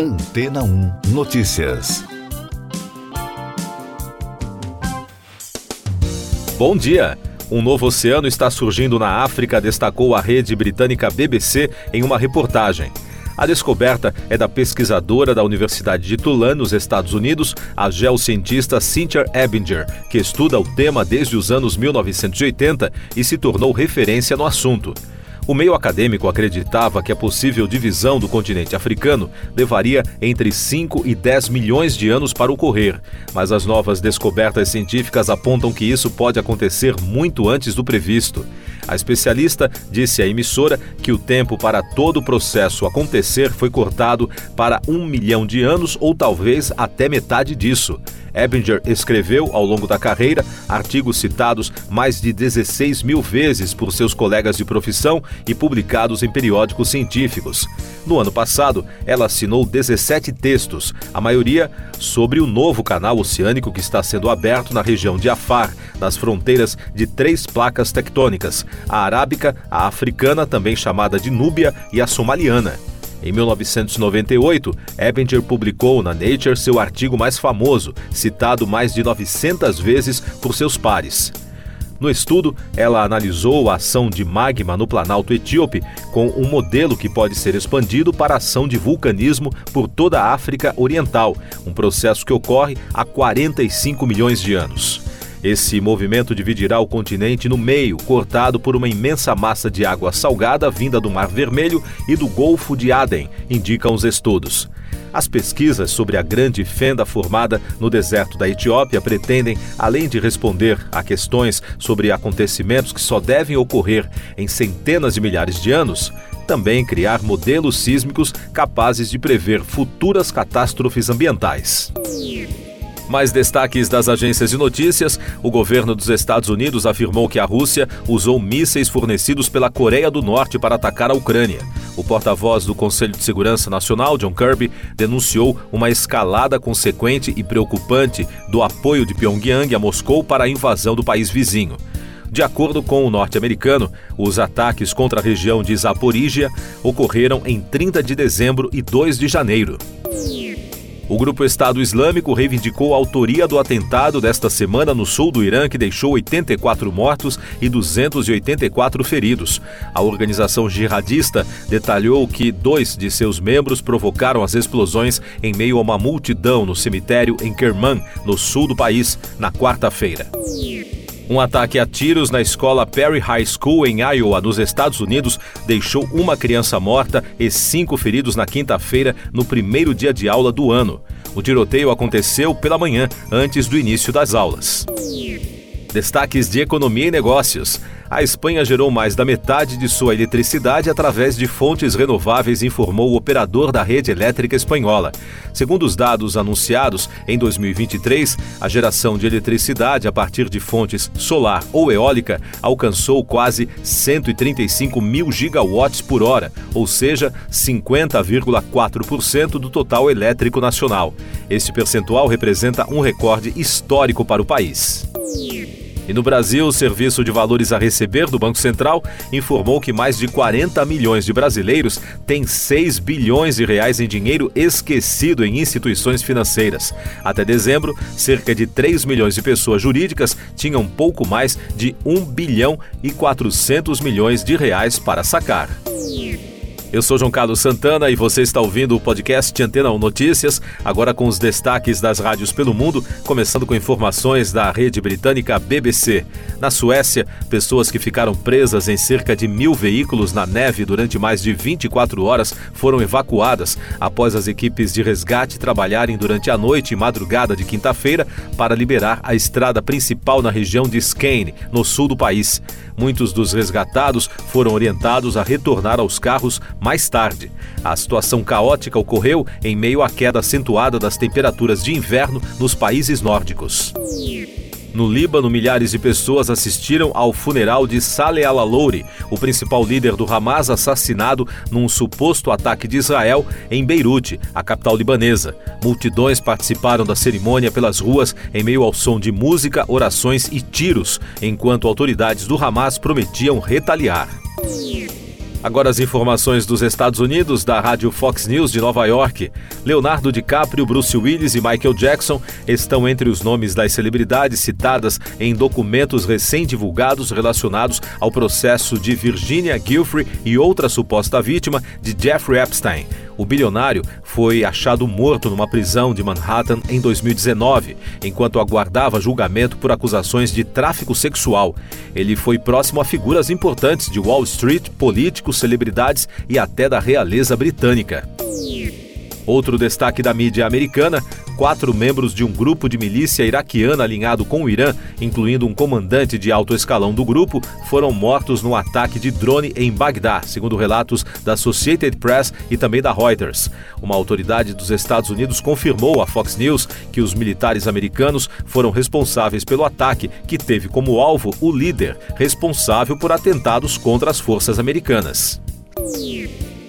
Antena 1 Notícias. Bom dia! Um novo oceano está surgindo na África, destacou a rede britânica BBC em uma reportagem. A descoberta é da pesquisadora da Universidade de Tulane, nos Estados Unidos, a geocientista Cynthia Ebinger, que estuda o tema desde os anos 1980 e se tornou referência no assunto. O meio acadêmico acreditava que a possível divisão do continente africano levaria entre 5 e 10 milhões de anos para ocorrer, mas as novas descobertas científicas apontam que isso pode acontecer muito antes do previsto. A especialista disse à emissora que o tempo para todo o processo acontecer foi cortado para um milhão de anos ou talvez até metade disso. Ebinger escreveu, ao longo da carreira, artigos citados mais de 16 mil vezes por seus colegas de profissão e publicados em periódicos científicos. No ano passado, ela assinou 17 textos, a maioria sobre o novo canal oceânico que está sendo aberto na região de Afar, nas fronteiras de três placas tectônicas: a arábica, a africana, também chamada de Núbia, e a somaliana. Em 1998, Ebinger publicou na Nature seu artigo mais famoso, citado mais de 900 vezes por seus pares. No estudo, ela analisou a ação de magma no Planalto Etíope com um modelo que pode ser expandido para a ação de vulcanismo por toda a África Oriental, um processo que ocorre há 45 milhões de anos. Esse movimento dividirá o continente no meio, cortado por uma imensa massa de água salgada vinda do Mar Vermelho e do Golfo de Aden, indicam os estudos. As pesquisas sobre a grande fenda formada no deserto da Etiópia pretendem, além de responder a questões sobre acontecimentos que só devem ocorrer em centenas de milhares de anos, também criar modelos sísmicos capazes de prever futuras catástrofes ambientais. Mais destaques das agências de notícias: o governo dos Estados Unidos afirmou que a Rússia usou mísseis fornecidos pela Coreia do Norte para atacar a Ucrânia. O porta-voz do Conselho de Segurança Nacional, John Kirby, denunciou uma escalada consequente e preocupante do apoio de Pyongyang a Moscou para a invasão do país vizinho. De acordo com o norte-americano, os ataques contra a região de Zaporígia ocorreram em 30 de dezembro e 2 de janeiro. O grupo Estado Islâmico reivindicou a autoria do atentado desta semana no sul do Irã, que deixou 84 mortos e 284 feridos. A organização jihadista detalhou que dois de seus membros provocaram as explosões em meio a uma multidão no cemitério em Kerman, no sul do país, na quarta-feira. Um ataque a tiros na escola Perry High School em Iowa, nos Estados Unidos, deixou uma criança morta e cinco feridos na quinta-feira, no primeiro dia de aula do ano. O tiroteio aconteceu pela manhã, antes do início das aulas. Destaques de economia e negócios. A Espanha gerou mais da metade de sua eletricidade através de fontes renováveis, informou o operador da rede elétrica espanhola. Segundo os dados anunciados, em 2023, a geração de eletricidade a partir de fontes solar ou eólica alcançou quase 135 mil gigawatts por hora, ou seja, 50,4% do total elétrico nacional. Esse percentual representa um recorde histórico para o país. E no Brasil, o Serviço de Valores a Receber do Banco Central informou que mais de 40 milhões de brasileiros têm 6 bilhões de reais em dinheiro esquecido em instituições financeiras. Até dezembro, cerca de 3 milhões de pessoas jurídicas tinham pouco mais de 1 bilhão e 400 milhões de reais para sacar. Eu sou João Carlos Santana e você está ouvindo o podcast Antena 1 Notícias, agora com os destaques das rádios pelo mundo, começando com informações da rede britânica BBC. Na Suécia, pessoas que ficaram presas em cerca de mil veículos na neve durante mais de 24 horas foram evacuadas após as equipes de resgate trabalharem durante a noite e madrugada de quinta-feira para liberar a estrada principal na região de Skane, no sul do país. Muitos dos resgatados foram orientados a retornar aos carros mais tarde. A situação caótica ocorreu em meio à queda acentuada das temperaturas de inverno nos países nórdicos. No Líbano, milhares de pessoas assistiram ao funeral de Saleh al-Alouri, o principal líder do Hamas assassinado num suposto ataque de Israel em Beirute, a capital libanesa. Multidões participaram da cerimônia pelas ruas em meio ao som de música, orações e tiros, enquanto autoridades do Hamas prometiam retaliar. Agora as informações dos Estados Unidos, da rádio Fox News de Nova York. Leonardo DiCaprio, Bruce Willis e Michael Jackson estão entre os nomes das celebridades citadas em documentos recém-divulgados relacionados ao processo de Virginia Giuffre e outra suposta vítima de Jeffrey Epstein. O bilionário foi achado morto numa prisão de Manhattan em 2019, enquanto aguardava julgamento por acusações de tráfico sexual. Ele foi próximo a figuras importantes de Wall Street, políticos, celebridades e até da realeza britânica. Outro destaque da mídia americana: quatro membros de um grupo de milícia iraquiana alinhado com o Irã, incluindo um comandante de alto escalão do grupo, foram mortos no ataque de drone em Bagdá, segundo relatos da Associated Press e também da Reuters. Uma autoridade dos Estados Unidos confirmou à Fox News que os militares americanos foram responsáveis pelo ataque, que teve como alvo o líder, responsável por atentados contra as forças americanas.